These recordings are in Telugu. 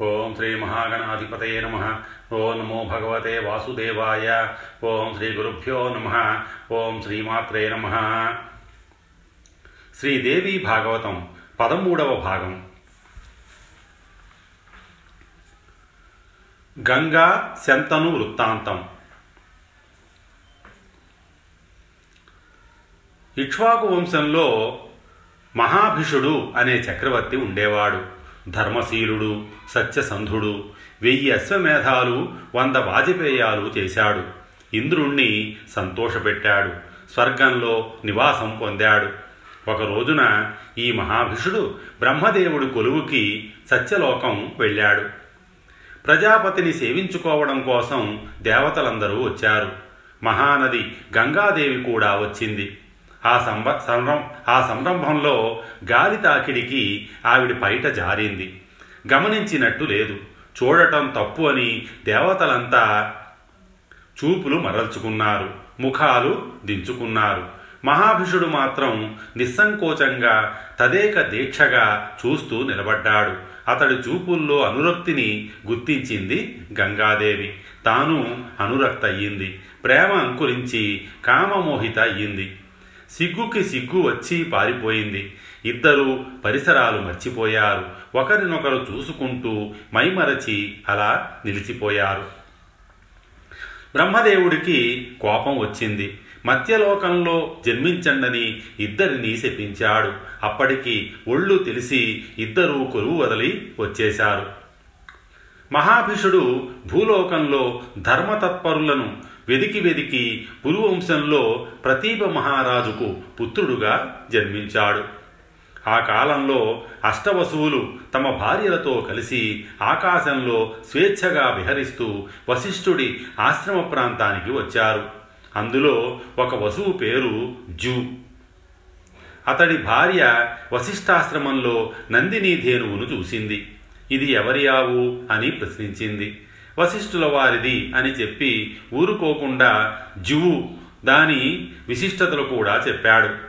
ఓం శ్రీ మహాగణాధిపతయ నమ. ఓం నమో భగవతే వాసుదేవాయ. ఓం శ్రీ గురుభ్యో నమ. ఓం శ్రీమాత్రే నమ. శ్రీదేవి భాగవతం పదమూడవ భాగం. గంగా శంతను వృత్తాంతం. ఇక్ష్వాకు వంశంలో మహాభిషుడు అనే చక్రవర్తి ఉండేవాడు. ధర్మశీలుడు సత్యసంధుడు వెయ్యి అశ్వమేధాలు వంద వాజపేయాలు చేశాడు. ఇంద్రుణ్ణి సంతోషపెట్టాడు. స్వర్గంలో నివాసం పొందాడు. ఒక రోజున ఈ మహాభిషుడు బ్రహ్మదేవుడు కొలువుకి సత్యలోకం వెళ్ళాడు. ప్రజాపతిని సేవించుకోవడం కోసం దేవతలందరూ వచ్చారు. మహానది గంగాదేవి కూడా వచ్చింది. ఆ సంబ సంరం ఆ సంరంభంలో గాలి తాకిడికి ఆవిడ పైట జారింది. గమనించినట్టు లేదు. చూడటం తప్పు అని దేవతలంతా చూపులు మరల్చుకున్నారు. ముఖాలు దించుకున్నారు. మహాభిషుడు మాత్రం నిస్సంకోచంగా తదేక దీక్షగా చూస్తూ నిలబడ్డాడు. అతడి చూపుల్లో అనురక్తిని గుర్తించింది గంగాదేవి. తాను అనురక్త అయ్యింది ప్రేమ అంకురించి కామమోహిత అయ్యింది సిగ్గుకి సిగ్గు వచ్చి పారిపోయింది. ఇద్దరు పరిసరాలు మర్చిపోయారు. ఒకరినొకరు చూసుకుంటూ మైమరచి అలా నిలిచిపోయారు. బ్రహ్మదేవుడికి కోపం వచ్చింది. మత్స్యలోకంలో జన్మించండని ఇద్దరిని శపించాడు. అప్పటికి ఒళ్ళు తెలిసి ఇద్దరూ కొలువు వదిలి వచ్చేశారు. మహాభిషుడు భూలోకంలో ధర్మతత్పరులను వెదికి వెదికి పురువంశంలో ప్రతీప మహారాజుకు పుత్రుడుగా జన్మించాడు. ఆ కాలంలో అష్టవసువులు తమ భార్యలతో కలిసి ఆకాశంలో స్వేచ్ఛగా విహరిస్తూ వశిష్ఠుడి ఆశ్రమ ప్రాంతానికి వచ్చారు. అందులో ఒక వసువు పేరు జూ. అతడి భార్య వశిష్ఠాశ్రమంలో నందినీ ధేనువును చూసింది. ఇది ఎవరి ఆవు అని ప్రశ్నించింది. వశిష్ఠుల వారిది అని చెప్పి ఊరుకోకుండా జువు దాని విశిష్టతలు కూడా చెప్పాడు.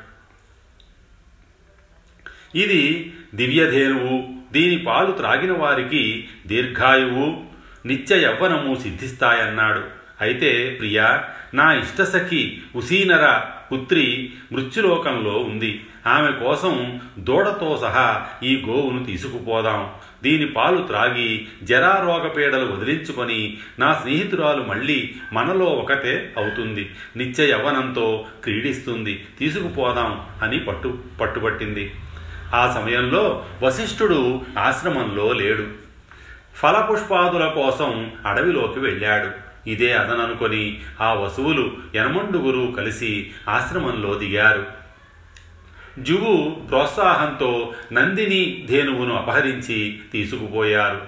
ఇది దివ్యధేనువు దీని పాలు త్రాగిన వారికి దీర్ఘాయువు నిత్య యవ్వనము సిద్ధిస్తాయన్నాడు. అయితే ప్రియా నా ఇష్టసఖి ఉసీనర పుత్రి మృత్యులోకంలో ఉంది. ఆమె కోసం దూడతో సహా ఈ గోవును తీసుకుపోదాం. దీని పాలు త్రాగి జరారోగపీడలు వదిలించుకొని నా స్నేహితురాలు మళ్ళీ మనలో ఒకతే అవుతుంది. నిత్య యవ్వనంతో క్రీడిస్తుంది. తీసుకుపోదాం అని పట్టు పట్టుబట్టింది. ఆ సమయంలో వశిష్ఠుడు ఆశ్రమంలో లేడు. ఫలపుష్పాదుల కోసం అడవిలోకి వెళ్ళాడు. ఇదే అదననుకొని ఆ వసువులు యనమండుగురు కలిసి ఆశ్రమంలో దిగారు. జువు ప్రోత్సాహంతో నందిని ధేనువును అపహరించి తీసుకుపోయారు.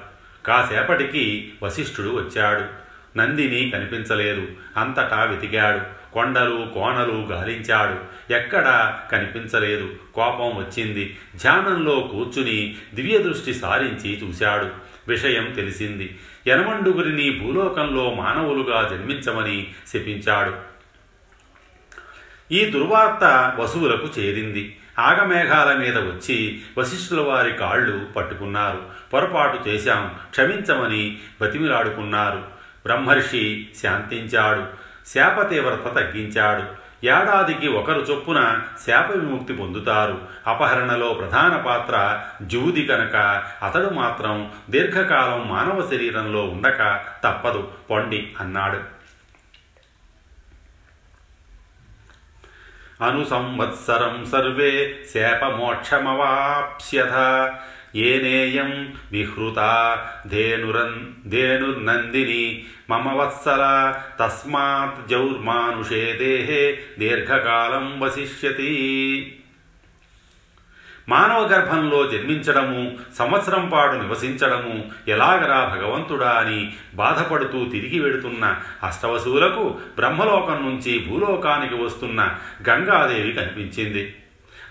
కాసేపటికి వశిష్ఠుడు వచ్చాడు. నందిని కనిపించలేదు. అంతటా వెతికాడు. కొండలు కోనలు గాలించాడు. ఎక్కడా కనిపించలేదు. కోపం వచ్చింది. ధ్యానంలో కూర్చుని దివ్యదృష్టి సారించి చూశాడు. విషయం తెలిసింది. యనమండుగురిని భూలోకంలో మానవులుగా జన్మించమని శపించాడు. ఈ దుర్వార్త వసువులకు చేరింది. ఆగమేఘాల మీద వచ్చి వశిష్ఠుల వారి కాళ్ళు పట్టుకున్నారు. పొరపాటు చేశాం క్షమించమని బతిమిలాడుకున్నారు. బ్రహ్మర్షి శాంతించాడు శాప తీవ్రత తగ్గించాడు. ఏడాదికి ఒకరు చొప్పున శాప విముక్తి పొందుతారు. అపహరణలో ప్రధాన పాత్ర జూది కనుక అతడు మాత్రం దీర్ఘకాలం మానవ శరీరంలో ఉండక తప్పదు పొండి అన్నాడు. अनुसंवत्सरं सर्वे शैपमोक्षमवाप्स्यथ येनेयं विहृता धेनुरन् धेनुर्नन्दिनी मम वत्सला। तस्मात् जौर्मानुषे देहे दीर्घकालं वसिष्यति। మానవ గర్భంలో జన్మించడము సంవత్సరం పాడు నివసించడము ఎలాగరా భగవంతుడా అని బాధపడుతూ తిరిగి వెడుతున్న అష్టవసువులకు బ్రహ్మలోకం నుంచి భూలోకానికి వస్తున్న గంగాదేవి కనిపించింది.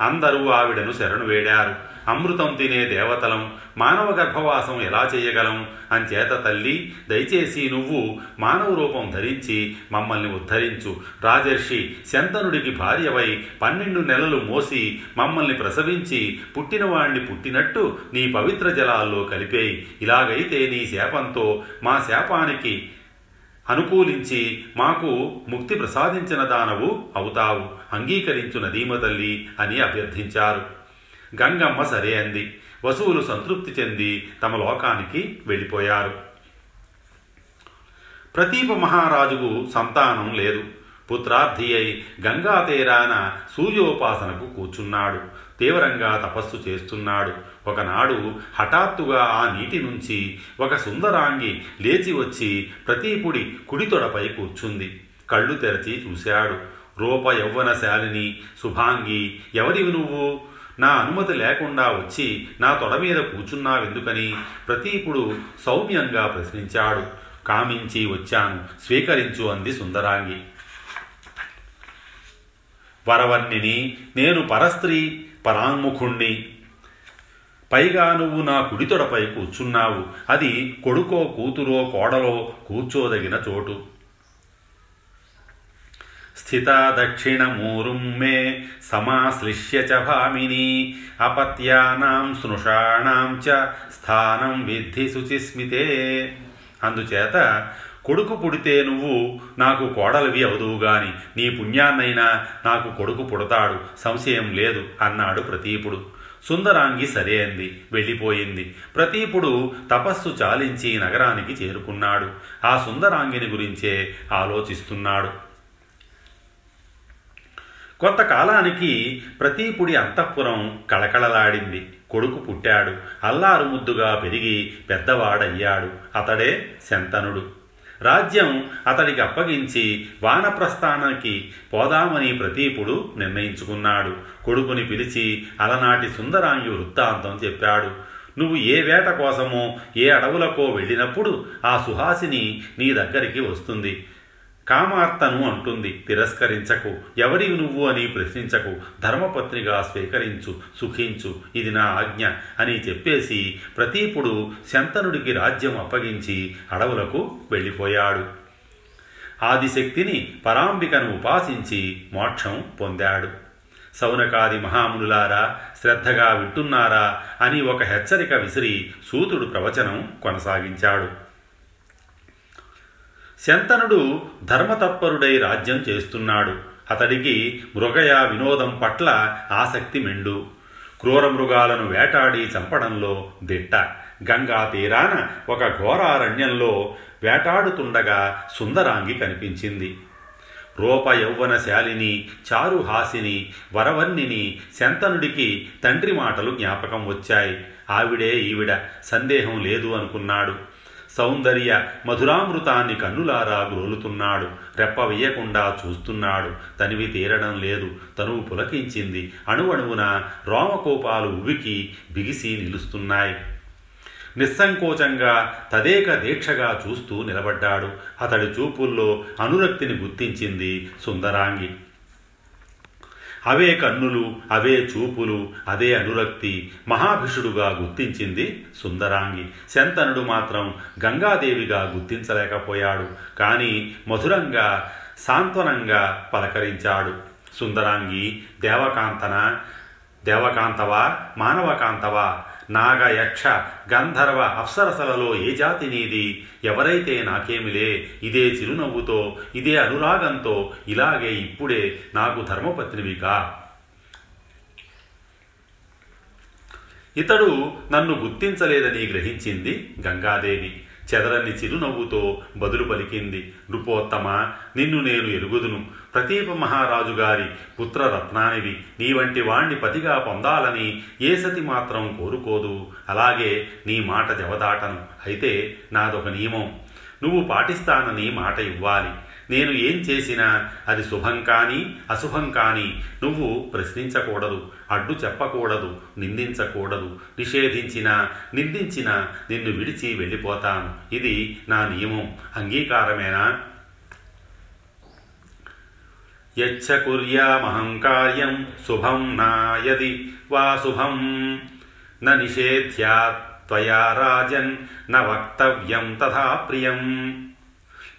అందరూ ఆవిడను శరణు వేడారు. అమృతం తినే దేవతలం మానవ గర్భవాసం ఎలా చేయగలం? అంచేత తల్లి దయచేసి నువ్వు మానవ రూపం ధరించి మమ్మల్ని ఉద్ధరించు. రాజర్షి శంతనుడికి భార్యవై పన్నెండు నెలలు మోసి మమ్మల్ని ప్రసవించి పుట్టినవాణ్ణి పుట్టినట్టు నీ పవిత్ర జలాల్లో కలిపేయి. ఇలాగైతే నీ శాపంతో మా శాపానికి అనుకూలించి మాకు ముక్తి ప్రసాదించిన దానవు అవుతావు. అంగీకరించు నదీమ తల్లి అని అభ్యర్థించారు. గంగమ్మ సరే అంది. వసువులు సంతృప్తి చెంది తమ లోకానికి వెళ్ళిపోయారు. ప్రతీప మహారాజుకు సంతానం లేదు. పుత్రార్థి అయి గంగా తీరాన సూర్యోపాసనకు కూర్చున్నాడు. తీవ్రంగా తపస్సు చేస్తున్నాడు. ఒకనాడు హఠాత్తుగా ఆ నీటి నుంచి ఒక సుందరాంగి లేచి వచ్చి ప్రతీపుడి కుడితొడపై కూర్చుంది. కళ్ళు తెరచి చూశాడు. రూప యౌవనశాలిని శుభాంగి ఎవరివి నువ్వు? నా అనుమతి లేకుండా వచ్చి నా తొడ మీద కూర్చున్నావెందుకని ప్రతీపుడు సౌమ్యంగా ప్రశ్నించాడు. కామించి వచ్చాను స్వీకరించు అంది సుందరాంగి. వరవర్ణిని నేను పరస్త్రీ పరాంముఖుణ్ణి. పైగా నువ్వు నా కుడితొడపై కూర్చున్నావు. అది కొడుకో కూతురో కోడలో కూర్చోదగిన చోటు. స్థిత దక్షిణమూరుం మే సమాశ్లిష్య చ భామిని అపత్యానాం స్నృషాణాం చ స్థానం విద్ధి శుచిస్మితే అందుచేత కొడుకు పుడితే నువ్వు నాకు కోడలివి అవదువు గాని నీ పుణ్యాన్నైనా నాకు కొడుకు పుడతాడు సంశయం లేదు అన్నాడు ప్రతీపుడు. సుందరాంగి సరే అంది వెళ్ళిపోయింది. ప్రతీపుడు తపస్సు చాలించి నగరానికి చేరుకున్నాడు. ఆ సుందరాంగిని గురించే ఆలోచిస్తున్నాడు. కొంతకాలానికి ప్రతీపుడి అంతఃపురం కళకళలాడింది. కొడుకు పుట్టాడు. అల్లారు ముద్దుగా పెరిగి పెద్దవాడయ్యాడు. అతడే శంతనుడు. రాజ్యం అతడికి అప్పగించి వానప్రస్థానానికి పోదామని ప్రతీపుడు నిర్ణయించుకున్నాడు. కొడుకుని పిలిచి అలనాటి సుందరాంగి వృత్తాంతం చెప్పాడు. నువ్వు ఏ వేట కోసమో ఏ అడవులకో వెళ్ళినప్పుడు ఆ సుహాసిని నీ దగ్గరికి వస్తుంది. కామార్తను అంటుంది తిరస్కరించకు. ఎవరివి నువ్వు అని ప్రశ్నించకు. ధర్మపత్నిగా స్వీకరించు సుఖించు ఇది నా ఆజ్ఞ అని చెప్పేసి ప్రతీపుడు శంతనుడికి రాజ్యం అప్పగించి అడవులకు వెళ్ళిపోయాడు. ఆదిశక్తిని పరాంబికను ఉపాసించి మోక్షం పొందాడు. సౌనకాది మహామునులారా శ్రద్ధగా వింటున్నారా అని ఒక హెచ్చరిక విసిరి సూతుడు ప్రవచనం కొనసాగించాడు. శంతనుడు ధర్మతత్పరుడై రాజ్యం చేస్తున్నాడు. అతడికి మృగయ వినోదం పట్ల ఆసక్తి మెండు. క్రూర మృగాలను వేటాడి చంపడంలో దిట్ట. గంగా తీరాన ఒక ఘోరారణ్యంలో వేటాడుతుండగా సుందరాంగి కనిపించింది. రూప యౌవనశాలిని చారుహాసిని వరవర్ణిని శంతనుడికి తండ్రి మాటలు జ్ఞాపకం వచ్చాయి. ఆవిడే ఈవిడ సందేహం లేదు అనుకున్నాడు. సౌందర్య మధురామృతాన్ని కన్నులారా గ్రోలుతున్నాడు. రెప్ప వేయకుండా చూస్తున్నాడు. తనివి తీరడం లేదు. తనువు పులకించింది. అణువణువున రోమకోపాలు ఉవికి బిగిసి నిలుస్తున్నాయి. నిస్సంకోచంగా తదేక దీక్షగా చూస్తూ నిలబడ్డాడు. అతడి చూపుల్లో అనురక్తిని గుర్తించింది సుందరాంగి. అవే కన్నులు అవే చూపులు అదే అనురక్తి మహాభిషుడుగా గుర్తించింది సుందరాంగి. శంతనుడు మాత్రం గంగాదేవిగా గుర్తించలేకపోయాడు. కానీ మధురంగా సాంత్వనంగా పలకరించాడు. సుందరాంగి దేవకాంతన? దేవకాంతవా? మానవకాంతవా? నాగ యక్ష గంధర్వ అప్సరసలలో ఏ జాతి నీది? ఎవరైతే నాకేమిలే ఇదే చిరునవ్వుతో ఇదే అనురాగంతో ఇలాగే ఇప్పుడే నాకు ధర్మపత్నివిగా ఇతడు నన్ను గుర్తించలేదని గ్రహించింది గంగాదేవి. చెదరని చిరునవ్వుతో బదులు పలికింది నృపోత్తమ నిన్ను నేను ఎరుగుదును ప్రతీప మహారాజు గారి పుత్రరత్నానివి నీ వంటి వాణ్ణి పతిగా పొందాలని ఏ సతి మాత్రం కోరుకోదు. అలాగే నీ మాట జవదాటను. అయితే నాదొక నియమం. నువ్వు పాటిస్తానని మాట ఇవ్వాలి. నేను ఏం చేసినా అది శుభం కానీ అశుభం కానీ. నువ్వు ప్రశ్నించకూడదు అడ్డు చెప్పకూడదు నిందించకూడదు. నిషేధించినా నిందించినా నిన్ను విడిచి వెళ్ళిపోతాను. ఇది నా నియమం. అంగీకారమేనా? యచ్చ కుర్యామహం కార్యం శుభం నాయది వా శుభం. న నిషేధ్యా త్వయా రాజన్ న వక్తవ్యం తథా ప్రియం.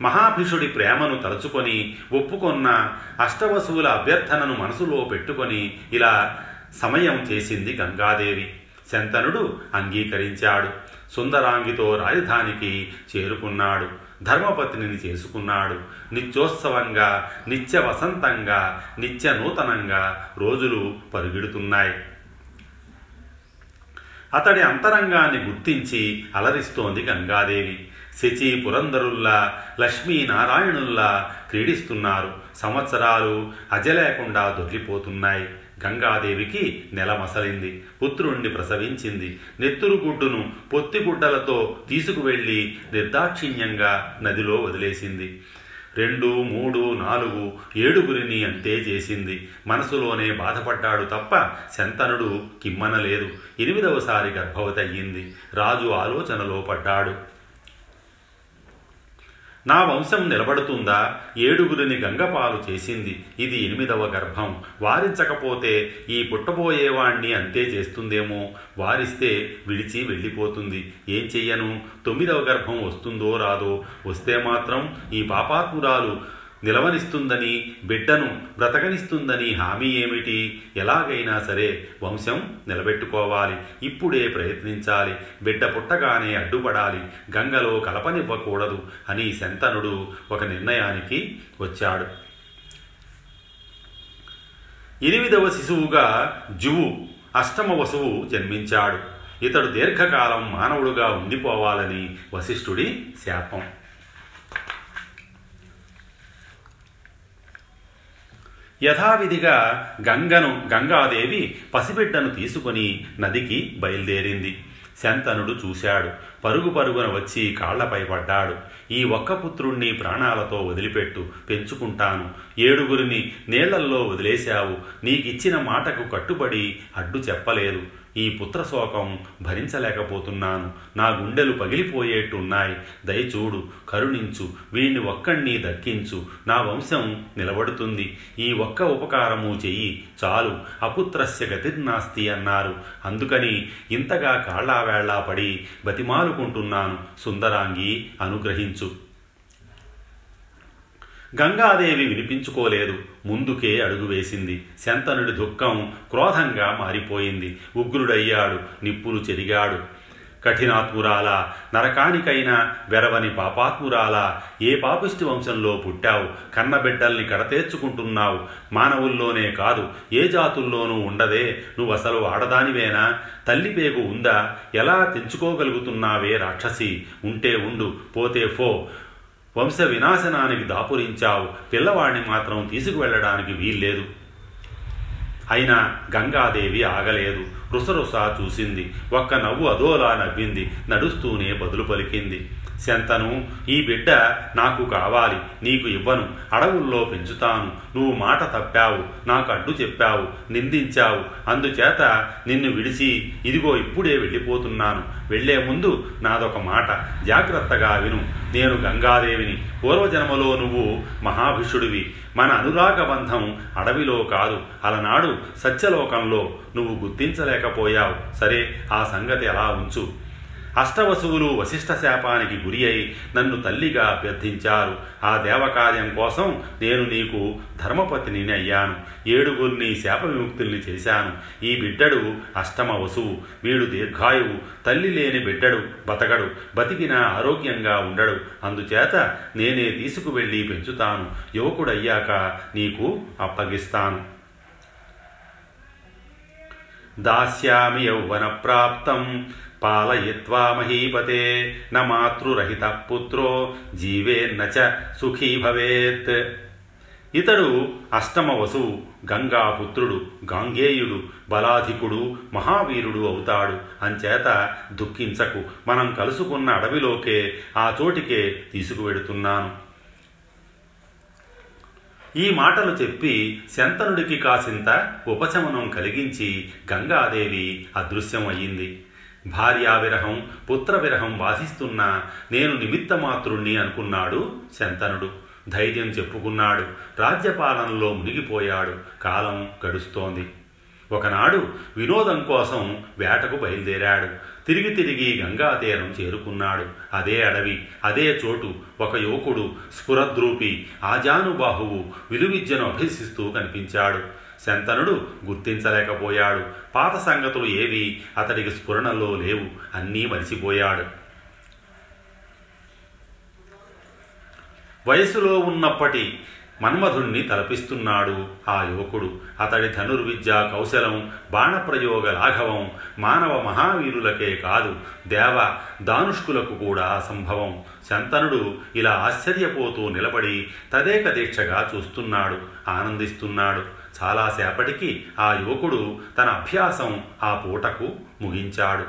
మహాభిషుడి ప్రేమను తలుచుకొని ఒప్పుకొన్న అష్టవసువుల అభ్యర్థనను మనసులో పెట్టుకొని ఇలా సమయం చేసింది గంగాదేవి. శంతనుడు అంగీకరించాడు. సుందరాంగితో రాజధానికి చేరుకున్నాడు. ధర్మపత్నిని చేసుకున్నాడు. నిత్యోత్సవంగా నిత్య వసంతంగా నిత్య నూతనంగా రోజులు పరుగెడుతున్నాయి. అతడి అంతరంగాన్ని గుర్తించి అలరిస్తోంది గంగాదేవి. శచి పురంధరుల్లా లక్ష్మీనారాయణుల్లా క్రీడిస్తున్నారు. సంవత్సరాలు అజలేకుండా దొర్లిపోతున్నాయి గంగాదేవికి నెల మసలింది. పుత్రుణ్ణి ప్రసవించింది. నెత్తురు గుడ్డును పొత్తిగుడ్డలతో తీసుకువెళ్ళి నిర్దాక్షిణ్యంగా నదిలో వదిలేసింది. రెండు మూడు నాలుగు ఏడుగురిని అంతే చేసింది. మనసులోనే బాధపడ్డాడు తప్ప శంతనుడు కిమ్మనలేదు. ఎనిమిదవసారి గర్భవతి అయ్యింది రాజు ఆలోచనలో పడ్డాడు. నా వంశం నిలబడుతుందా? ఏడుగురిని గంగపాలు చేసింది. ఇది ఎనిమిదవ గర్భం. వారించకపోతే ఈ పుట్టబోయేవాణ్ణి అంతే చేస్తుందేమో? వారిస్తే విడిచి వెళ్ళిపోతుంది. ఏం చెయ్యను? తొమ్మిదవ గర్భం వస్తుందో రాదో? వస్తే మాత్రం ఈ పాపాత్మురాలు నిలవనిస్తుందని బిడ్డను బ్రతకనిస్తుందని హామీ ఏమిటి? ఎలాగైనా సరే వంశం నిలబెట్టుకోవాలి ఇప్పుడే ప్రయత్నించాలి బిడ్డ పుట్టగానే అడ్డుపడాలి గంగలో కలపనివ్వకూడదు అని శంతనుడు ఒక నిర్ణయానికి వచ్చాడు. ఎనిమిదవ శిశువుగా జువు అష్టమ వసువు జన్మించాడు. ఇతడు దీర్ఘకాలం మానవుడుగా ఉండిపోవాలని వశిష్ఠుడి శాపం. యథావిధిగా గంగను గంగాదేవి పసిబిడ్డను తీసుకుని నదికి బయలుదేరింది. శంతనుడు చూశాడు. పరుగు పరుగున వచ్చి కాళ్ళపై పడ్డాడు. ఈ ఒక్క పుత్రుణ్ణి ప్రాణాలతో వదిలిపెట్టు పెంచుకుంటాను. ఏడుగురిని నీళ్ళల్లో వదిలేశావు. నీకిచ్చిన మాటకు కట్టుబడి అడ్డు చెప్పలేదు. ఈ పుత్రశోకం భరించలేకపోతున్నాను. నా గుండెలు పగిలిపోయేట్టున్నాయి. దయచూడు కరుణించు వీణ్ణి ఒక్కణ్ణి దక్కించు. నా వంశం నిలబడుతుంది. ఈ ఒక్క ఉపకారము చెయ్యి. చాలు అపుత్రస్య గతిర్నాస్తి అన్నారు. అందుకని ఇంతగా కాళ్ళావేళ్ళా పడి బతిమాలుకుంటున్నాను. సుందరాంగి అనుగ్రహించు. గంగాదేవి వినిపించుకోలేదు. ముందుకే అడుగు వేసింది. శంతనుడి దుఃఖం క్రోధంగా మారిపోయింది. ఉగ్రుడయ్యాడు నిప్పులు చెరిగాడు. కఠినాత్మురాల నరకానికైనా వెరవని పాపాత్మురాలా ఏ పాపిష్టి వంశంలో పుట్టావు? కన్నబిడ్డల్ని కడతేర్చుకుంటున్నావు. మానవుల్లోనే కాదు ఏ జాతుల్లోనూ ఉండదే. నువ్వు అసలు ఆడదానివేనా? తల్లి పేగు ఉందా? ఎలా తెంచుకోగలుగుతున్నావే రాక్షసి? ఉంటే ఉండు పోతే ఫో వంశ వినాశనానికి దాపురించావు. పిల్లవాడిని మాత్రం తీసుకువెళ్ళడానికి వీల్లేదు. అయినా గంగాదేవి ఆగలేదు. రుసరుసా చూసింది. ఒక్క నవ్వు అదోలా నవ్వింది. నడుస్తూనే బదులు పలికింది. శంతను ఈ బిడ్డ నాకు కావాలి నీకు ఇవ్వను అడవుల్లో పెంచుతాను నువ్వు మాట తప్పావు నాకు అడ్డు చెప్పావు నిందించావు అందుచేత నిన్ను విడిచి ఇదిగో ఇప్పుడే వెళ్ళిపోతున్నాను. వెళ్ళే ముందు నాదొక మాట జాగ్రత్తగా విను. నేను గంగాదేవిని పూర్వజన్మలో నువ్వు మహాభిషుడివి. మన అనురాగ బంధం అడవిలో కాదు అలనాడు సత్యలోకంలో నువ్వు గుర్తించలేకపోయావు. సరే ఆ సంగతి ఎలా ఉంచు. అష్టవసువులు వశిష్ఠ శాపానికి గురి అయి నన్ను తల్లిగా అభ్యర్థించారు. ఆ దేవకార్యం కోసం నేను నీకు ధర్మపతిని అయ్యాను. ఏడుగురిని శాప విముక్తుల్ని చేశాను. ఈ బిడ్డడు అష్టమ వసువు వీడు దీర్ఘాయువు. తల్లి లేని బిడ్డడు. బతకడు. బతికిన ఆరోగ్యంగా ఉండడు. అందుచేత నేనే తీసుకువెళ్ళి పెంచుతాను. యువకుడయ్యాక నీకు అప్పగిస్తాను. దాస్యామి యౌవన ప్రాప్తం. పాలయిత్వా మహీపతే న మాతృరహిత పుత్రో జీవేన్న చ సుఖీ భవేత్. ఇతడు అష్టమ వసువు గంగాపుత్రుడు గాంగేయుడు బలాధికుడు మహావీరుడు అవుతాడు. అంచేత దుఃఖించకు. మనం కలుసుకున్న అడవిలోకే ఆ చోటికే తీసుకువెడుతున్నాను. ఈ మాటలు చెప్పి శంతనుడికి కాసింత ఉపశమనం కలిగించి గంగాదేవి అదృశ్యమయ్యింది. భార్యావిరహం పుత్రవిరహం వాసిస్తున్నా నేను నిమిత్తమాత్రుణ్ణి అనుకున్నాడు శంతనుడు. ధైర్యం చెప్పుకున్నాడు. రాజ్యపాలనలో మునిగిపోయాడు. కాలం గడుస్తోంది. ఒకనాడు వినోదం కోసం వేటకు బయలుదేరాడు. తిరిగి తిరిగి గంగా తీరం చేరుకున్నాడు. అదే అడవి అదే చోటు ఒక యువకుడు స్ఫురద్రూపి ఆజానుబాహువు విలువిద్యను అభ్యసిస్తూ కనిపించాడు. శంతనుడు గుర్తించలేకపోయాడు. పాత సంగతులు ఏవి అతడికి స్ఫురణలో లేవు. అన్నీ మరిచిపోయాడు. వయసులో ఉన్నప్పటి మన్మధుణ్ణి తలపిస్తున్నాడు ఆ యువకుడు. అతడి ధనుర్విద్య కౌశలం బాణప్రయోగ లాఘవం మానవ మహావీరులకే కాదు దేవ దానుష్కులకు కూడా అసంభవం. శంతనుడు ఇలా ఆశ్చర్యపోతూ నిలబడి తదేక దీక్షగా చూస్తున్నాడు ఆనందిస్తున్నాడు. చాలాసేపటికి ఆ యువకుడు తన అభ్యాసం ఆ పూటకు ముగించాడు.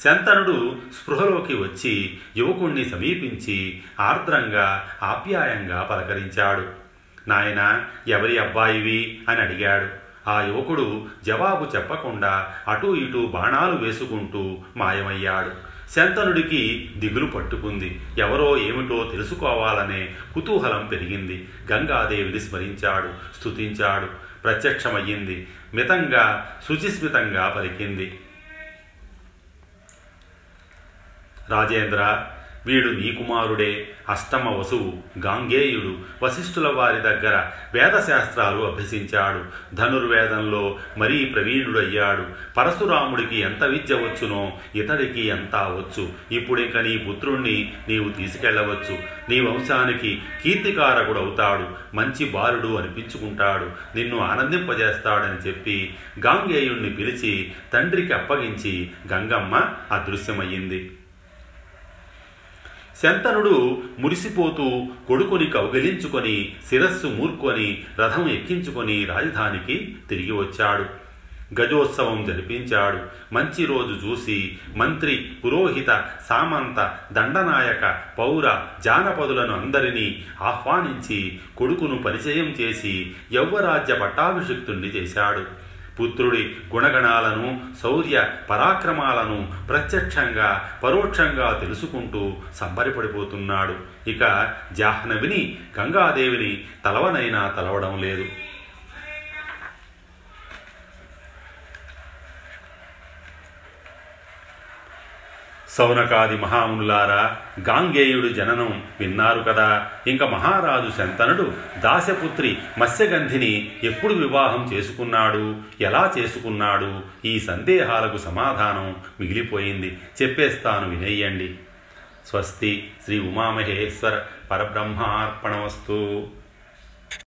శంతనుడు స్పృహలోకి వచ్చి యువకుణ్ణి సమీపించి ఆర్ద్రంగా ఆప్యాయంగా పలకరించాడు. నాయన ఎవరి అబ్బాయివి? అని అడిగాడు. ఆ యువకుడు జవాబు చెప్పకుండా అటూ ఇటూ బాణాలు వేసుకుంటూ మాయమయ్యాడు. శంతనుడికి దిగులు పట్టుకుంది. ఎవరో ఏమిటో తెలుసుకోవాలనే కుతూహలం పెరిగింది. గంగాదేవిని స్మరించాడు స్తుతించాడు. ప్రత్యక్షమయ్యింది. మితంగా శుచిస్మితంగా పలికింది. రాజేంద్ర వీడు నీ కుమారుడే. అష్టమ వసువు గాంగేయుడు వశిష్ఠుల వారి దగ్గర వేదశాస్త్రాలు అభ్యసించాడు. ధనుర్వేదంలో మరీ ప్రవీణుడయ్యాడు. పరశురాముడికి ఎంత విద్య వచ్చునో ఇతడికి ఎంత వచ్చు? ఇప్పుడింక నీ పుత్రుణ్ణి నీవు తీసుకెళ్ళవచ్చు. నీ వంశానికి కీర్తికారకుడవుతాడు. మంచి బాలుడు అనిపించుకుంటాడు. నిన్ను ఆనందింపజేస్తాడని చెప్పి గాంగేయుణ్ణి పిలిచి తండ్రికి అప్పగించి గంగమ్మ అదృశ్యమయ్యింది. శంతనుడు మురిసిపోతూ కొడుకుని కౌగిలించుకొని శిరస్సు మూర్కొని రథం ఎక్కించుకొని రాజధానికి తిరిగి వచ్చాడు. గజోత్సవం జరిపించాడు. మంచి రోజు చూసి మంత్రి పురోహిత సామంత దండనాయక పౌర జానపదులను అందరినీ ఆహ్వానించి కొడుకును పరిచయం చేసి యౌవరాజ్య పట్టాభిషిక్తుణ్ణి చేశాడు. పుత్రుడి గుణగణాలను శౌర్య పరాక్రమాలను ప్రత్యక్షంగా పరోక్షంగా తెలుసుకుంటూ సంబరపడిపోతున్నాడు. ఇక జాహ్నవిని గంగాదేవిని తలవనైనా తలవడం లేదు. సౌనకాది మహామునులారా గాంగేయుడు జననం విన్నారు కదా. ఇంక మహారాజు శంతనుడు దాసపుత్రి మత్స్యగంధిని ఎప్పుడు వివాహం చేసుకున్నాడు? ఎలా చేసుకున్నాడు? ఈ సందేహాలకు సమాధానం మిగిలిపోయింది. చెప్పేస్తాను వినేయండి. స్వస్తి శ్రీ ఉమామహేశ్వర పరబ్రహ్మార్పణమస్తు.